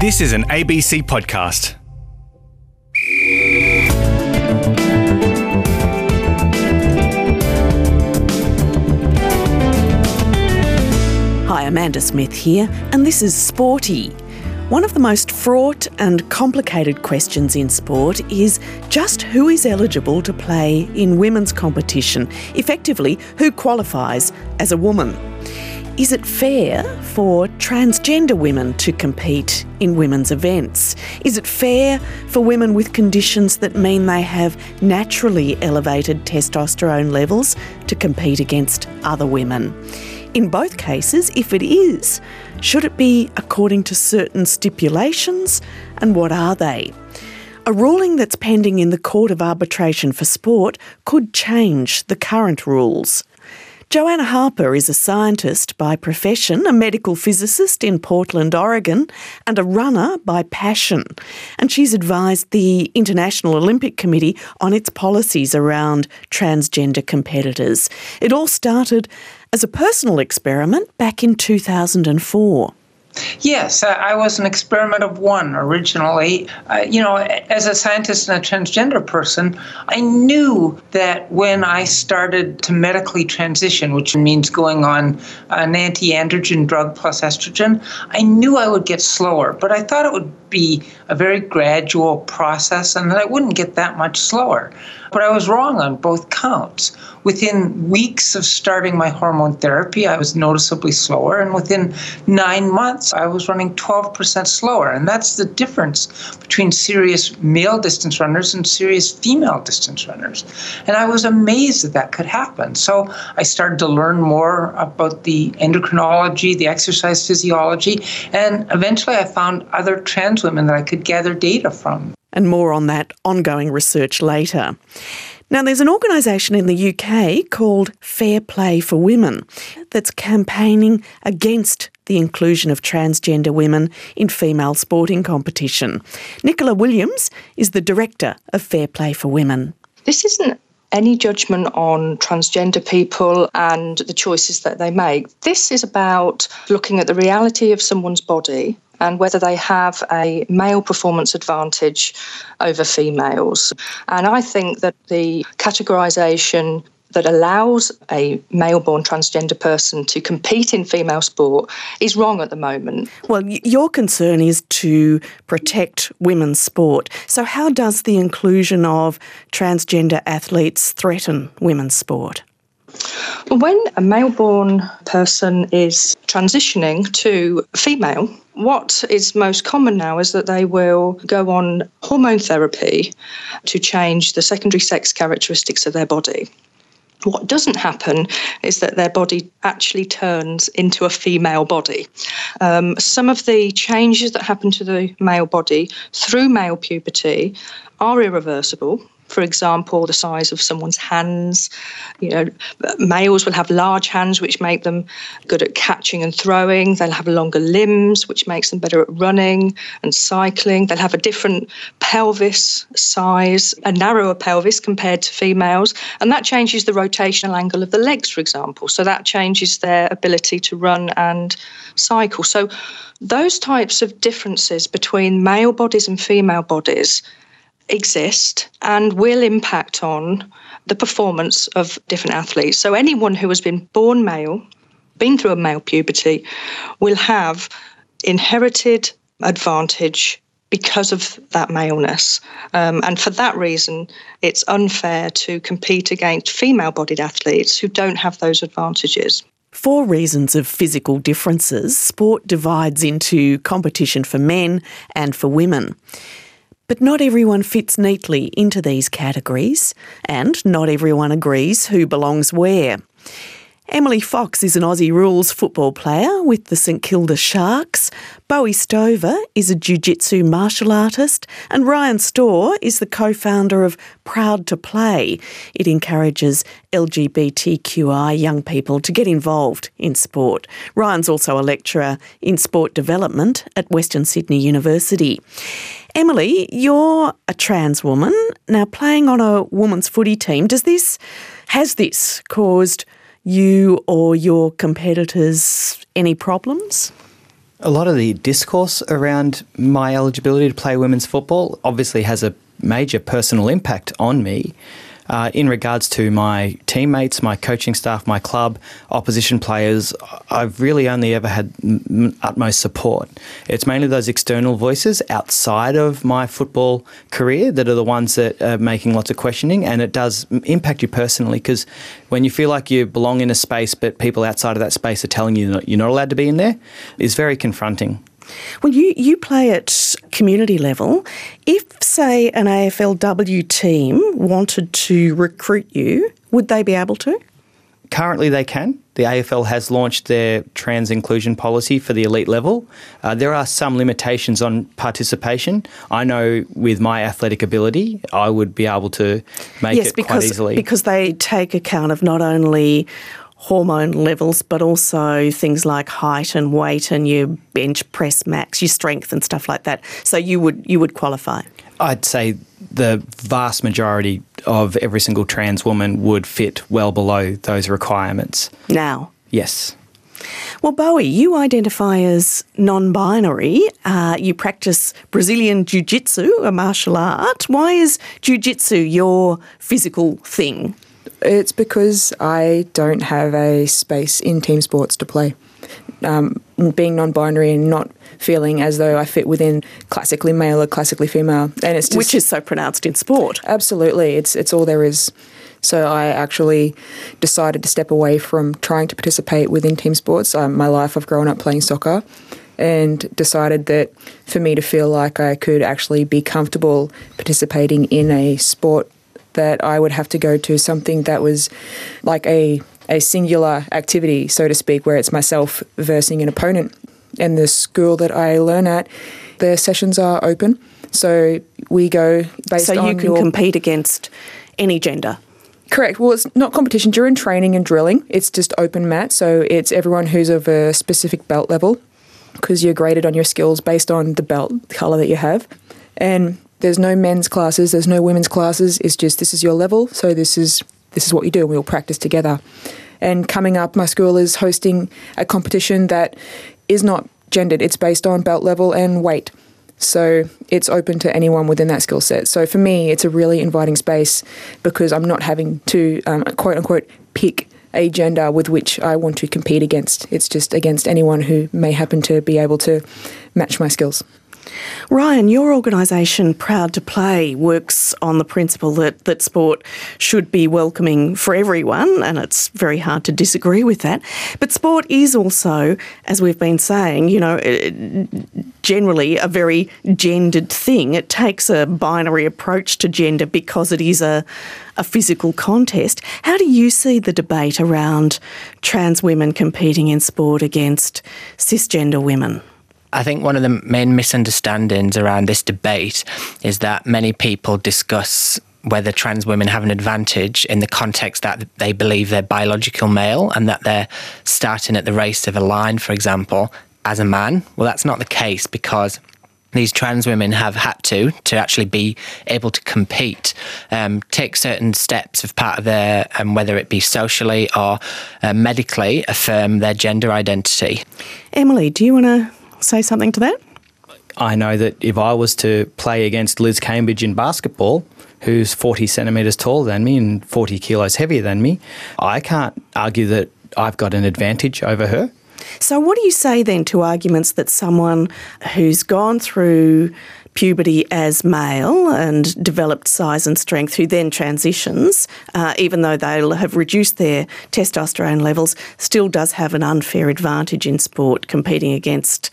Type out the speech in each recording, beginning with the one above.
This is an ABC podcast. Hi, Amanda Smith here, and this is Sporty. One of the most fraught and complicated questions in sport is just who is eligible to play in women's competition, effectively, who qualifies as a woman. Is it fair for transgender women to compete in women's events? Is it fair for women with conditions that mean they have naturally elevated testosterone levels to compete against other women? In both cases, if it is, should it be according to certain stipulations and what are they? A ruling that's pending in the Court of Arbitration for Sport could change the current rules. Joanna Harper is a scientist by profession, a medical physicist in Portland, Oregon, and a runner by passion. And she's advised the International Olympic Committee on its policies around transgender competitors. It all started as a personal experiment back in 2004. Yes, I was an experiment of one originally. Uh, you know, as a scientist and a transgender person, I knew that when I started to medically transition, which means going on an anti androgen drug plus estrogen, I knew I would get slower, but I thought it would be a very gradual process and that I wouldn't get that much slower. But I was wrong on both counts. Within weeks of starting my hormone therapy, I was noticeably slower, and within nine months, I was running 12% slower. And that's the difference between serious male distance runners and serious female distance runners. And I was amazed that that could happen. So I started to learn more about the endocrinology, the exercise physiology, and eventually I found other trans women that I could gather data from. And more on that ongoing research later. Now, there's an organisation in the UK called Fair Play for Women that's campaigning against the inclusion of transgender women in female sporting competition. Nicola Williams is the director of Fair Play for Women. This isn't any judgment on transgender people and the choices that they make. This is about looking at the reality of someone's body and whether they have a male performance advantage over females. And I think that the categorisation that allows a male born transgender person to compete in female sport is wrong at the moment. Well, your concern is to protect women's sport. So, how does the inclusion of transgender athletes threaten women's sport? When a male born person is transitioning to female, what is most common now is that they will go on hormone therapy to change the secondary sex characteristics of their body. What doesn't happen is that their body actually turns into a female body. Um, some of the changes that happen to the male body through male puberty are irreversible for example, the size of someone's hands. You know, males will have large hands, which make them good at catching and throwing. They'll have longer limbs, which makes them better at running and cycling. They'll have a different pelvis size, a narrower pelvis compared to females, and that changes the rotational angle of the legs, for example. So that changes their ability to run and cycle. So those types of differences between male bodies and female bodies exist and will impact on the performance of different athletes. So, anyone who has been born male, been through a male puberty, will have inherited advantage because of that maleness. Um, and for that reason, it's unfair to compete against female bodied athletes who don't have those advantages. For reasons of physical differences, sport divides into competition for men and for women. But not everyone fits neatly into these categories, and not everyone agrees who belongs where. Emily Fox is an Aussie rules football player with the St Kilda Sharks. Bowie Stover is a jiu-jitsu martial artist and Ryan Storr is the co-founder of Proud to Play. It encourages LGBTQI young people to get involved in sport. Ryan's also a lecturer in sport development at Western Sydney University. Emily, you're a trans woman now playing on a women's footy team. Does this has this caused you or your competitors any problems? A lot of the discourse around my eligibility to play women's football obviously has a major personal impact on me. Uh, in regards to my teammates, my coaching staff, my club, opposition players, I've really only ever had m- utmost support. It's mainly those external voices outside of my football career that are the ones that are making lots of questioning, and it does impact you personally because when you feel like you belong in a space, but people outside of that space are telling you that you're not allowed to be in there, is very confronting. Well, you, you play at community level. If, say, an AFLW team wanted to recruit you, would they be able to? Currently, they can. The AFL has launched their trans inclusion policy for the elite level. Uh, there are some limitations on participation. I know with my athletic ability, I would be able to make yes, it because, quite easily. because they take account of not only hormone levels, but also things like height and weight and your bench press max, your strength and stuff like that. So you would you would qualify. I'd say the vast majority of every single trans woman would fit well below those requirements. Now. Yes. Well, Bowie, you identify as non binary. Uh, you practice Brazilian Jiu Jitsu, a martial art. Why is Jiu Jitsu your physical thing? It's because I don't have a space in team sports to play. Um, being non-binary and not feeling as though I fit within classically male or classically female, and it's just, which is so pronounced in sport. Absolutely, it's it's all there is. So I actually decided to step away from trying to participate within team sports. Um, my life, I've grown up playing soccer, and decided that for me to feel like I could actually be comfortable participating in a sport that I would have to go to something that was like a a singular activity, so to speak, where it's myself versing an opponent. And the school that I learn at, their sessions are open, so we go based so on. So you can your, compete against any gender. Correct. Well, it's not competition during training and drilling. It's just open mat, so it's everyone who's of a specific belt level, because you're graded on your skills based on the belt color that you have, and there's no men's classes, there's no women's classes. It's just this is your level, so this is this is what you do, We all practice together. And coming up, my school is hosting a competition that is not gendered. It's based on belt level and weight. So it's open to anyone within that skill set. So for me, it's a really inviting space because I'm not having to um, quote unquote pick a gender with which I want to compete against. It's just against anyone who may happen to be able to match my skills. Ryan, your organisation, Proud to Play, works on the principle that, that sport should be welcoming for everyone, and it's very hard to disagree with that. But sport is also, as we've been saying, you know, eh, generally a very gendered thing. It takes a binary approach to gender because it is a, a physical contest. How do you see the debate around trans women competing in sport against cisgender women? I think one of the main misunderstandings around this debate is that many people discuss whether trans women have an advantage in the context that they believe they're biological male and that they're starting at the race of a line, for example, as a man. Well, that's not the case because these trans women have had to to actually be able to compete, um, take certain steps of part of their, um, whether it be socially or uh, medically, affirm their gender identity. Emily, do you want to say something to that? I know that if I was to play against Liz Cambage in basketball, who's 40 centimetres taller than me and 40 kilos heavier than me, I can't argue that I've got an advantage over her. So, what do you say then to arguments that someone who's gone through puberty as male and developed size and strength, who then transitions, uh, even though they'll have reduced their testosterone levels, still does have an unfair advantage in sport competing against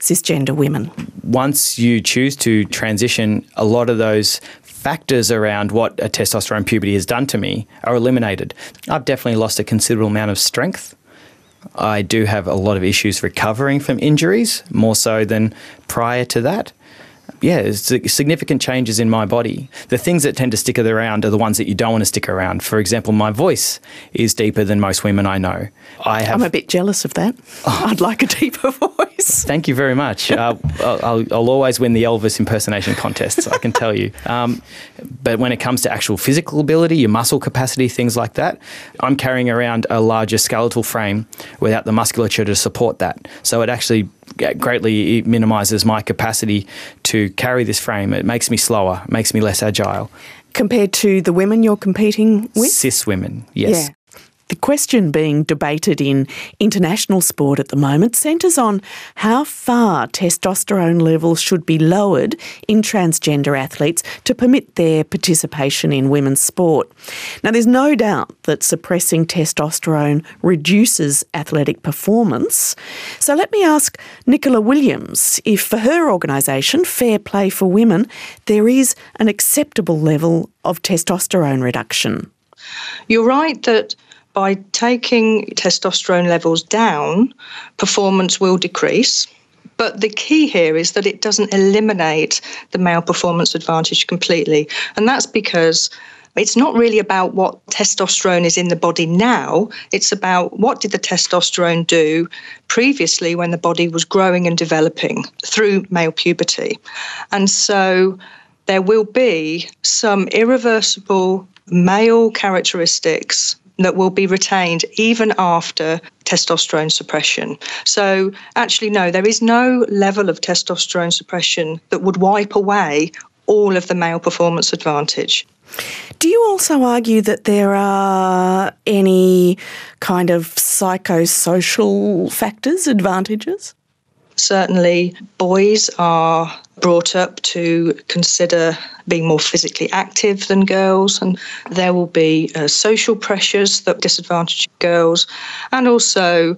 cisgender women. Once you choose to transition, a lot of those factors around what a testosterone puberty has done to me are eliminated. I've definitely lost a considerable amount of strength. I do have a lot of issues recovering from injuries, more so than prior to that yeah, significant changes in my body. The things that tend to stick around are the ones that you don't want to stick around. For example, my voice is deeper than most women I know. I have, I'm a bit jealous of that. Oh. I'd like a deeper voice. Thank you very much. Uh, I'll, I'll, always win the Elvis impersonation contests, I can tell you. Um, but when it comes to actual physical ability, your muscle capacity, things like that, I'm carrying around a larger skeletal frame without the musculature to support that. So it actually greatly minimises my capacity to carry this frame. It makes me slower, makes me less agile. Compared to the women you're competing with? Cis women, yes. Yeah. The question being debated in international sport at the moment centres on how far testosterone levels should be lowered in transgender athletes to permit their participation in women's sport. Now, there's no doubt that suppressing testosterone reduces athletic performance. So let me ask Nicola Williams if for her organisation, Fair Play for Women, there is an acceptable level of testosterone reduction. You're right that by taking testosterone levels down, performance will decrease. But the key here is that it doesn't eliminate the male performance advantage completely. And that's because it's not really about what testosterone is in the body now. It's about what did the testosterone do previously when the body was growing and developing through male puberty. And so there will be some irreversible male characteristics that will be retained even after testosterone suppression. So, actually, no, there is no level of testosterone suppression that would wipe away all of the male performance advantage. Do you also argue that there are any kind of psychosocial factors, advantages? Certainly, boys are brought up to consider being more physically active than girls, and there will be uh, social pressures that disadvantage girls, and also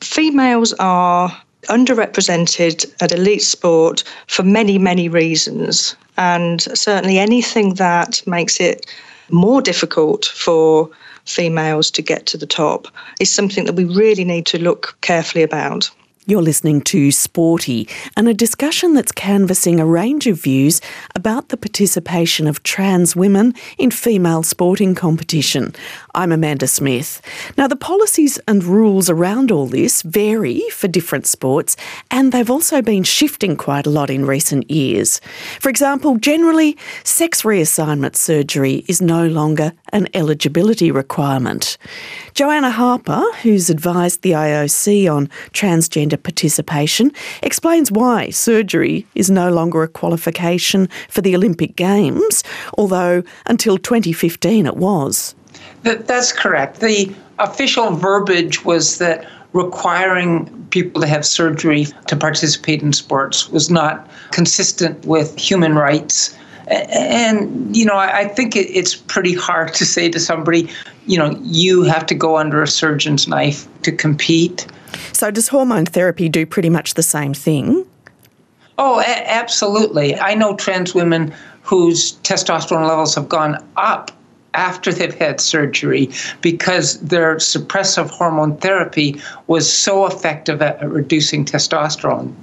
females are underrepresented at elite sport for many, many reasons. And certainly anything that makes it more difficult for females to get to the top is something that we really need to look carefully about. You're listening to Sporty and a discussion that's canvassing a range of views about the participation of trans women in female sporting competition. I'm Amanda Smith. Now, the policies and rules around all this vary for different sports, and they've also been shifting quite a lot in recent years. For example, generally, sex reassignment surgery is no longer an eligibility requirement. Joanna Harper, who's advised the IOC on transgender participation, explains why surgery is no longer a qualification for the Olympic Games, although until 2015 it was. That, that's correct. The official verbiage was that requiring people to have surgery to participate in sports was not consistent with human rights. And, you know, I think it's pretty hard to say to somebody, you know, you have to go under a surgeon's knife to compete. So, does hormone therapy do pretty much the same thing? Oh, a- absolutely. I know trans women whose testosterone levels have gone up after they've had surgery because their suppressive hormone therapy was so effective at reducing testosterone.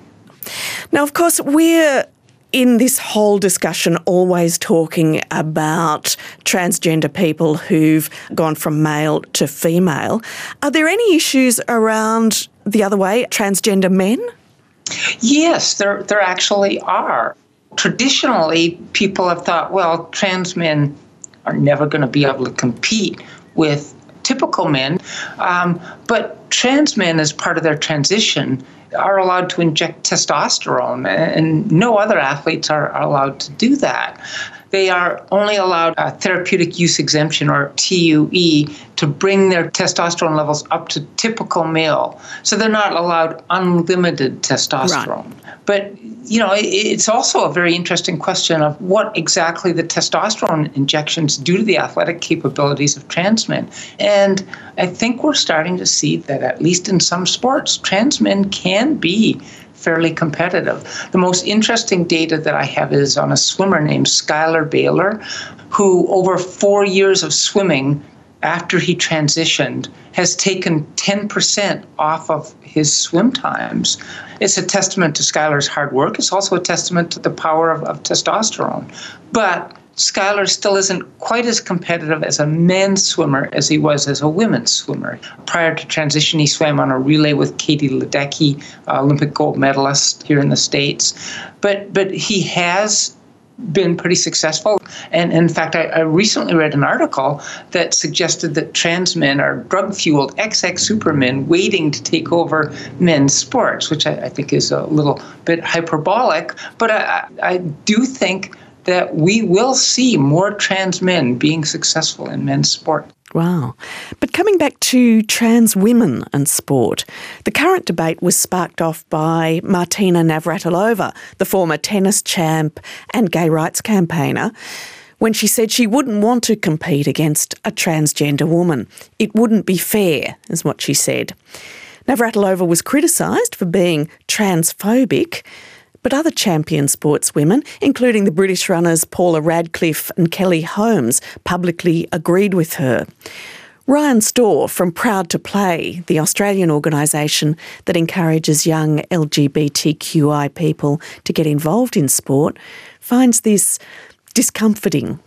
Now, of course, we're in this whole discussion always talking about transgender people who've gone from male to female. Are there any issues around the other way, transgender men? Yes, there, there actually are. Traditionally, people have thought, well, trans men are never going to be able to compete with typical men. Um, but trans men, as part of their transition, are allowed to inject testosterone, and no other athletes are, are allowed to do that. They are only allowed a therapeutic use exemption or TUE to bring their testosterone levels up to typical male. So they're not allowed unlimited testosterone. Right. But you know, it's also a very interesting question of what exactly the testosterone injections do to the athletic capabilities of trans men. And I think we're starting to see that, at least in some sports, trans men can be fairly competitive. The most interesting data that I have is on a swimmer named Schuyler Bailar, who, over four years of swimming, after he transitioned, has taken 10% off of his swim times. It's a testament to Schuyler's hard work. It's also a testament to the power of, of testosterone. But Schuyler still isn't quite as competitive as a men's swimmer as he was as a women's swimmer. Prior to transition, he swam on a relay with Katie Ledecky, Olympic gold medalist here in the States. But, but he has been pretty successful. And in fact, I, I, recently read an article that suggested that trans men are drug fueled XX supermen waiting to take over men's sports, which I, I think is a little bit hyperbolic. But I, I do think that we will see more trans men being successful in men's sport. Wow. But coming back to trans women and sport, the current debate was sparked off by Martina Navratilova, the former tennis champ and gay rights campaigner, when she said she wouldn't want to compete against a transgender woman. It wouldn't be fair, is what she said. Navratilova was criticised for being transphobic. But other champion sportswomen, including the British runners Paula Radcliffe and Kelly Holmes, publicly agreed with her. Ryan Storr from Proud to Play, the Australian organisation that encourages young LGBTQI people to get involved in sport, finds this discomforting.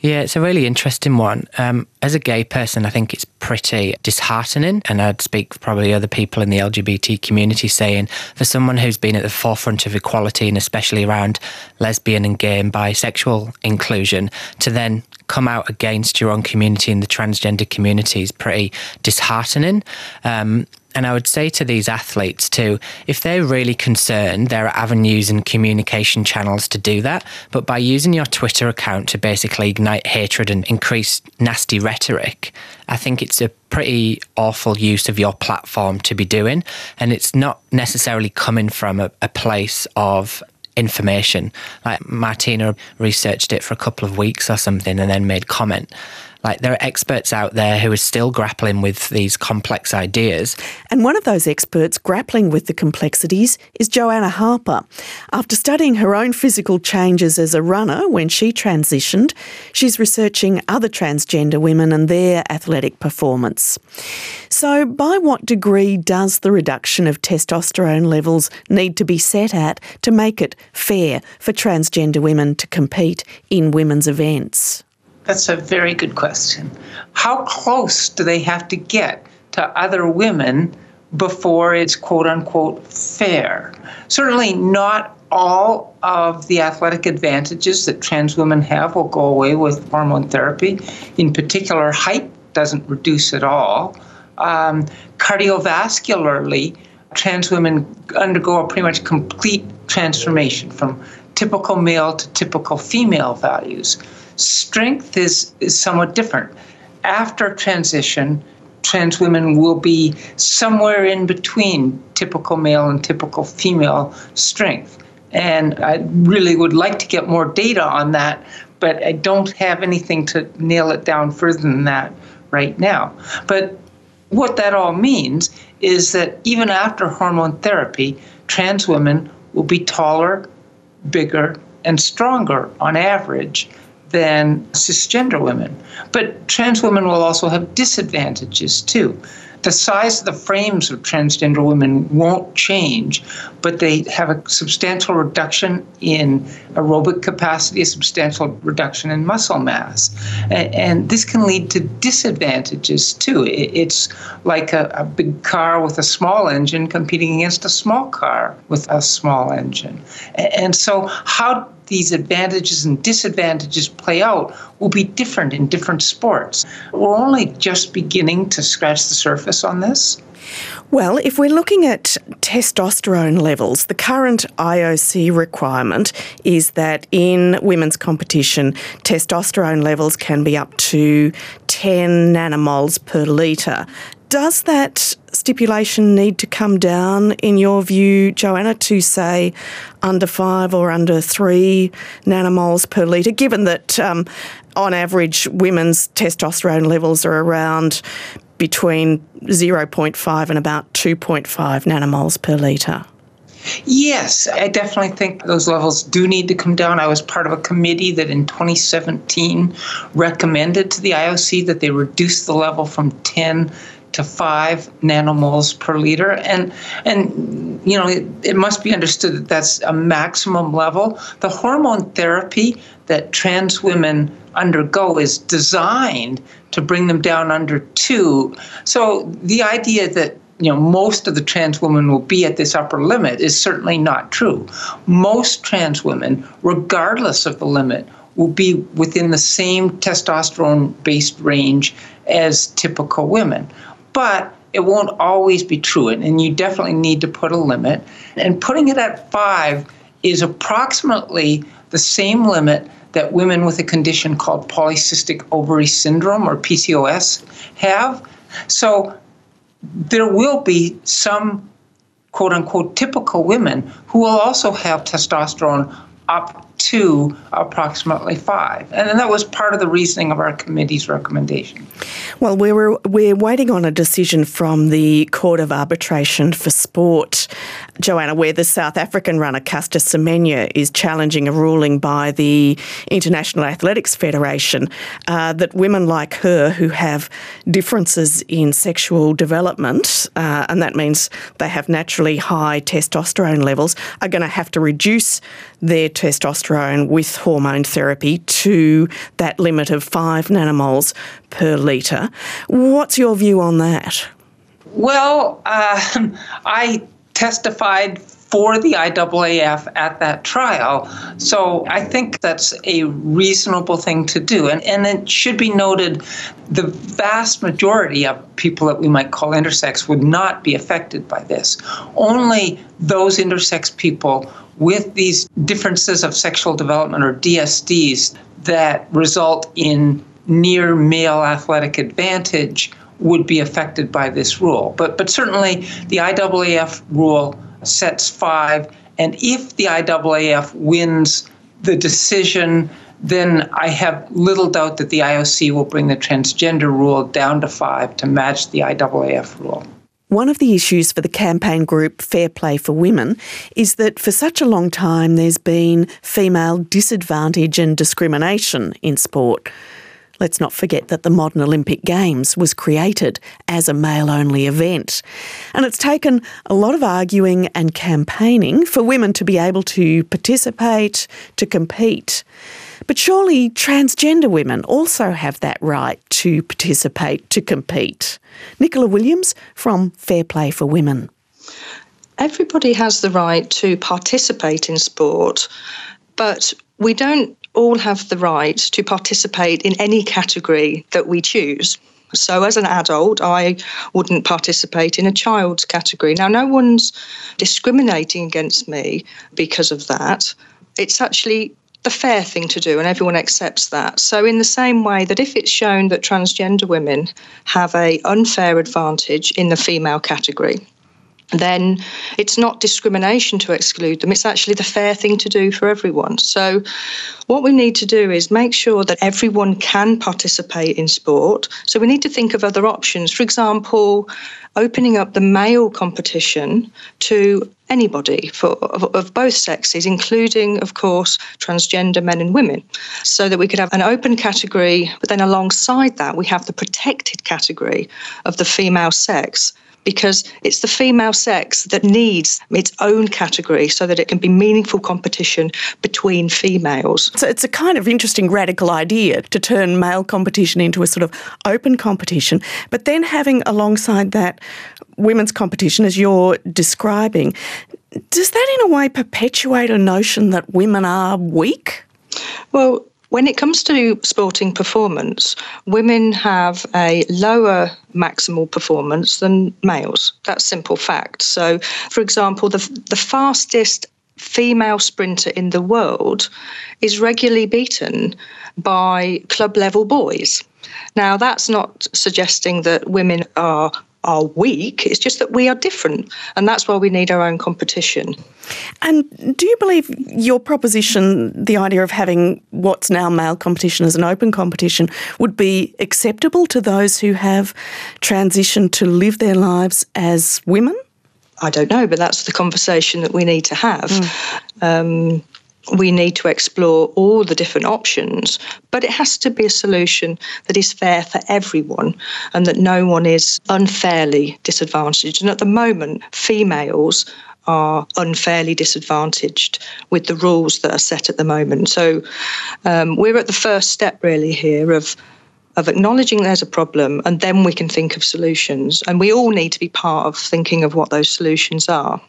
Yeah, it's a really interesting one. Um, as a gay person, I think it's pretty disheartening. And I'd speak for probably other people in the LGBT community saying, for someone who's been at the forefront of equality and especially around lesbian and gay and bisexual inclusion, to then come out against your own community and the transgender community is pretty disheartening. Um, and I would say to these athletes too, if they're really concerned, there are avenues and communication channels to do that. But by using your Twitter account to basically ignite hatred and increase nasty rhetoric, I think it's a pretty awful use of your platform to be doing. And it's not necessarily coming from a, a place of information. Like Martina researched it for a couple of weeks or something and then made comment. Like there are experts out there who are still grappling with these complex ideas. And one of those experts grappling with the complexities is Joanna Harper. After studying her own physical changes as a runner when she transitioned, she's researching other transgender women and their athletic performance. So, by what degree does the reduction of testosterone levels need to be set at to make it fair for transgender women to compete in women's events? That's a very good question. How close do they have to get to other women before it's quote unquote fair? Certainly not all of the athletic advantages that trans women have will go away with hormone therapy. In particular, height doesn't reduce at all. Um, cardiovascularly, trans women undergo a pretty much complete transformation from typical male to typical female values. Strength is, is somewhat different. After transition, trans women will be somewhere in between typical male and typical female strength. And I really would like to get more data on that, but I don't have anything to nail it down further than that right now. But what that all means is that even after hormone therapy, trans women will be taller, bigger, and stronger on average than cisgender women. But trans women will also have disadvantages too. The size of the frames of transgender women won't change, but they have a substantial reduction in aerobic capacity, a substantial reduction in muscle mass. And, this can lead to disadvantages too. It's like a, a big car with a small engine competing against a small car with a small engine. And so, how these advantages and disadvantages play out will be different in different sports. We're only just beginning to scratch the surface on this. Well, if we're looking at testosterone levels, the current IOC requirement is that in women's competition, testosterone levels can be up to 10 nanomoles per litre. Does that stipulation need to come down, in your view, Joanna, to say under five or under three nanomoles per litre, given that um, on average women's testosterone levels are around between 0.5 and about 2.5 nanomoles per litre? Yes, I definitely think those levels do need to come down. I was part of a committee that in 2017 recommended to the IOC that they reduce the level from 10 to five nanomoles per liter, and and you know it, it must be understood that that's a maximum level. The hormone therapy that trans women undergo is designed to bring them down under two. So the idea that you know most of the trans women will be at this upper limit is certainly not true. Most trans women, regardless of the limit, will be within the same testosterone based range as typical women. But it won't always be true, and you definitely need to put a limit. And putting it at five is approximately the same limit that women with a condition called polycystic ovary syndrome or PCOS have. So there will be some quote unquote typical women who will also have testosterone up to approximately five. And that was part of the reasoning of our committee's recommendation. Well, we're, we're waiting on a decision from the Court of Arbitration for Sport, Joanna, where the South African runner Caster Semenya is challenging a ruling by the International Athletics Federation uh, that women like her who have differences in sexual development, uh, and that means they have naturally high testosterone levels, are going to have to reduce their testosterone with hormone therapy to that limit of five nanomoles per litre. What's your view on that? Well, uh, I testified for the IAAF at that trial. So I think that's a reasonable thing to do. And, and it should be noted the vast majority of people that we might call intersex would not be affected by this. Only those intersex people with these differences of sexual development or DSDs that result in near male athletic advantage would be affected by this rule. But but certainly the IAAF rule sets five, and if the IAAF wins the decision, then I have little doubt that the IOC will bring the transgender rule down to five to match the IAAF rule. One of the issues for the campaign group Fair Play for Women is that for such a long time there's been female disadvantage and discrimination in sport. Let's not forget that the modern Olympic Games was created as a male only event. And it's taken a lot of arguing and campaigning for women to be able to participate, to compete. But surely transgender women also have that right to participate, to compete. Nicola Williams from Fair Play for Women. Everybody has the right to participate in sport, but we don't all have the right to participate in any category that we choose. So, as an adult, I wouldn't participate in a child's category. Now, no one's discriminating against me because of that. It's actually the fair thing to do, and everyone accepts that. So, in the same way that if it's shown that transgender women have a unfair advantage in the female category, then it's not discrimination to exclude them. It's actually the fair thing to do for everyone. So, what we need to do is make sure that everyone can participate in sport. So, we need to think of other options. For example, opening up the male competition to anybody for, of, of, both sexes, including, of course, transgender men and women, so that we could have an open category, but then alongside that, we have the protected category of the female sex because it's the female sex that needs its own category so that it can be meaningful competition between females. So it's a kind of interesting radical idea to turn male competition into a sort of open competition, but then having alongside that women's competition, as you're describing. Does that in a way perpetuate a notion that women are weak? Well, when it comes to sporting performance, women have a lower maximal performance than males. That's simple fact. So, for example, the, the fastest female sprinter in the world is regularly beaten by club level boys. Now, that's not suggesting that women are are weak. It's just that we are different, and that's why we need our own competition. And do you believe your proposition, the idea of having what's now male competition as an open competition, would be acceptable to those who have transitioned to live their lives as women? I don't know, but that's the conversation that we need to have. Mm. Um, we need to explore all the different options, but it has to be a solution that is fair for everyone and that no one is unfairly disadvantaged. And at the moment, females are unfairly disadvantaged with the rules that are set at the moment. So um, we're at the first step, really, here of of acknowledging there's a problem and then we can think of solutions. And we all need to be part of thinking of what those solutions are.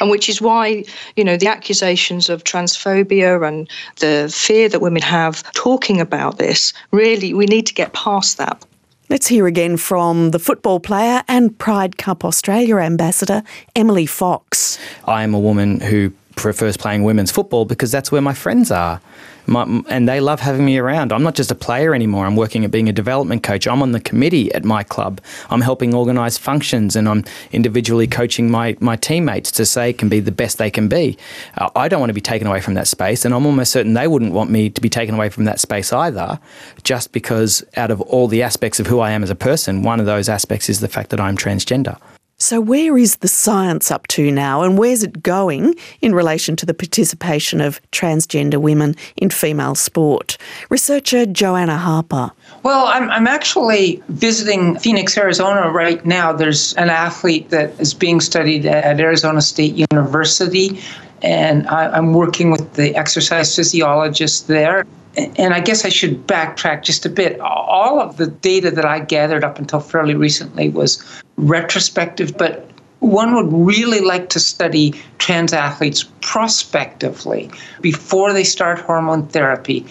And which is why, you know, the accusations of transphobia and the fear that women have talking about this, really, we need to get past that. Let's hear again from the football player and Pride Cup Australia ambassador, Emily Fox. I am a woman who prefers playing women's football because that's where my friends are. My, and they love having me around. I'm not just a player anymore. I'm working at being a development coach. I'm on the committee at my club. I'm helping organise functions and I'm individually coaching my, my teammates to say can be the best they can be. Uh, I don't want to be taken away from that space, and I'm almost certain they wouldn't want me to be taken away from that space either, just because out of all the aspects of who I am as a person, one of those aspects is the fact that I'm transgender. So, where is the science up to now, and where's it going in relation to the participation of transgender women in female sport? Researcher Joanna Harper. Well, I'm, I'm actually visiting Phoenix, Arizona right now. There's an athlete that is being studied at Arizona State University, and I, I'm working with the exercise physiologist there and I guess I should backtrack just a bit. All of the data that I gathered up until fairly recently was retrospective, but one would really like to study trans athletes prospectively before they start hormone therapy,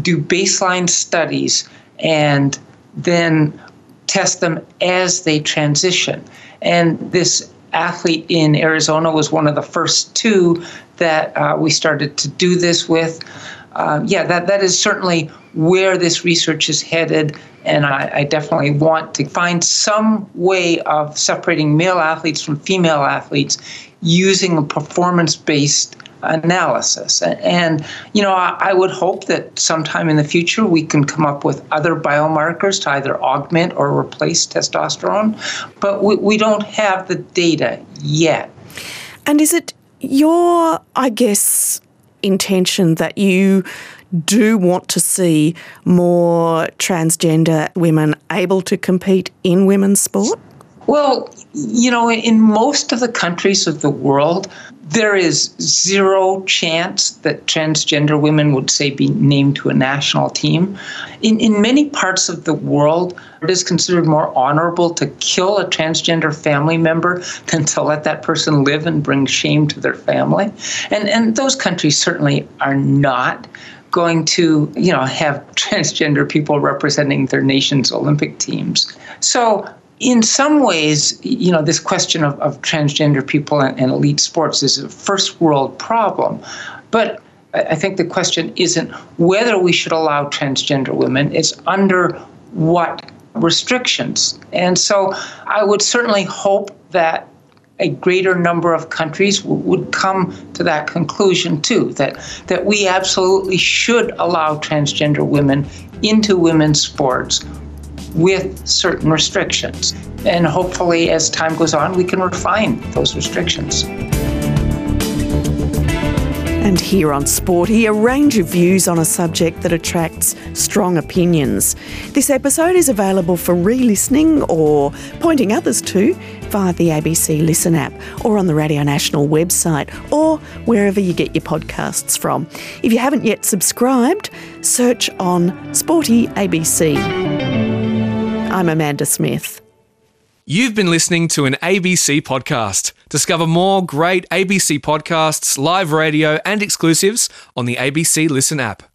do baseline studies, and then test them as they transition. And this athlete in Arizona was one of the first two that uh, we started to do this with uh, yeah, that, that is certainly where this research is headed. And I, I, definitely want to find some way of separating male athletes from female athletes using a performance based analysis. And, you know, I, I, would hope that sometime in the future we can come up with other biomarkers to either augment or replace testosterone. But we, we don't have the data yet. And is it your, I guess, intention that you do want to see more transgender women able to compete in women's sport? Well, you know, in most of the countries of the world, there is zero chance that transgender women would, say, be named to a national team. In, in many parts of the world, it is considered more honorable to kill a transgender family member than to let that person live and bring shame to their family. And, and those countries certainly are not going to, you know, have transgender people representing their nation's Olympic teams. So in some ways, you know, this question of, of transgender people and, and elite sports is a first world problem. But I think the question isn't whether we should allow transgender women, it's under what restrictions. And so I would certainly hope that a greater number of countries w- would come to that conclusion too that that we absolutely should allow transgender women into women's sports with certain restrictions. And hopefully, as time goes on, we can refine those restrictions. And here on Sporty, a range of views on a subject that attracts strong opinions. This episode is available for re listening or pointing others to via the ABC Listen app or on the Radio National website or wherever you get your podcasts from. If you haven't yet subscribed, search on Sporty ABC. I'm Amanda Smith. You've been listening to an ABC podcast. Discover more great ABC podcasts, live radio, and exclusives on the ABC Listen app.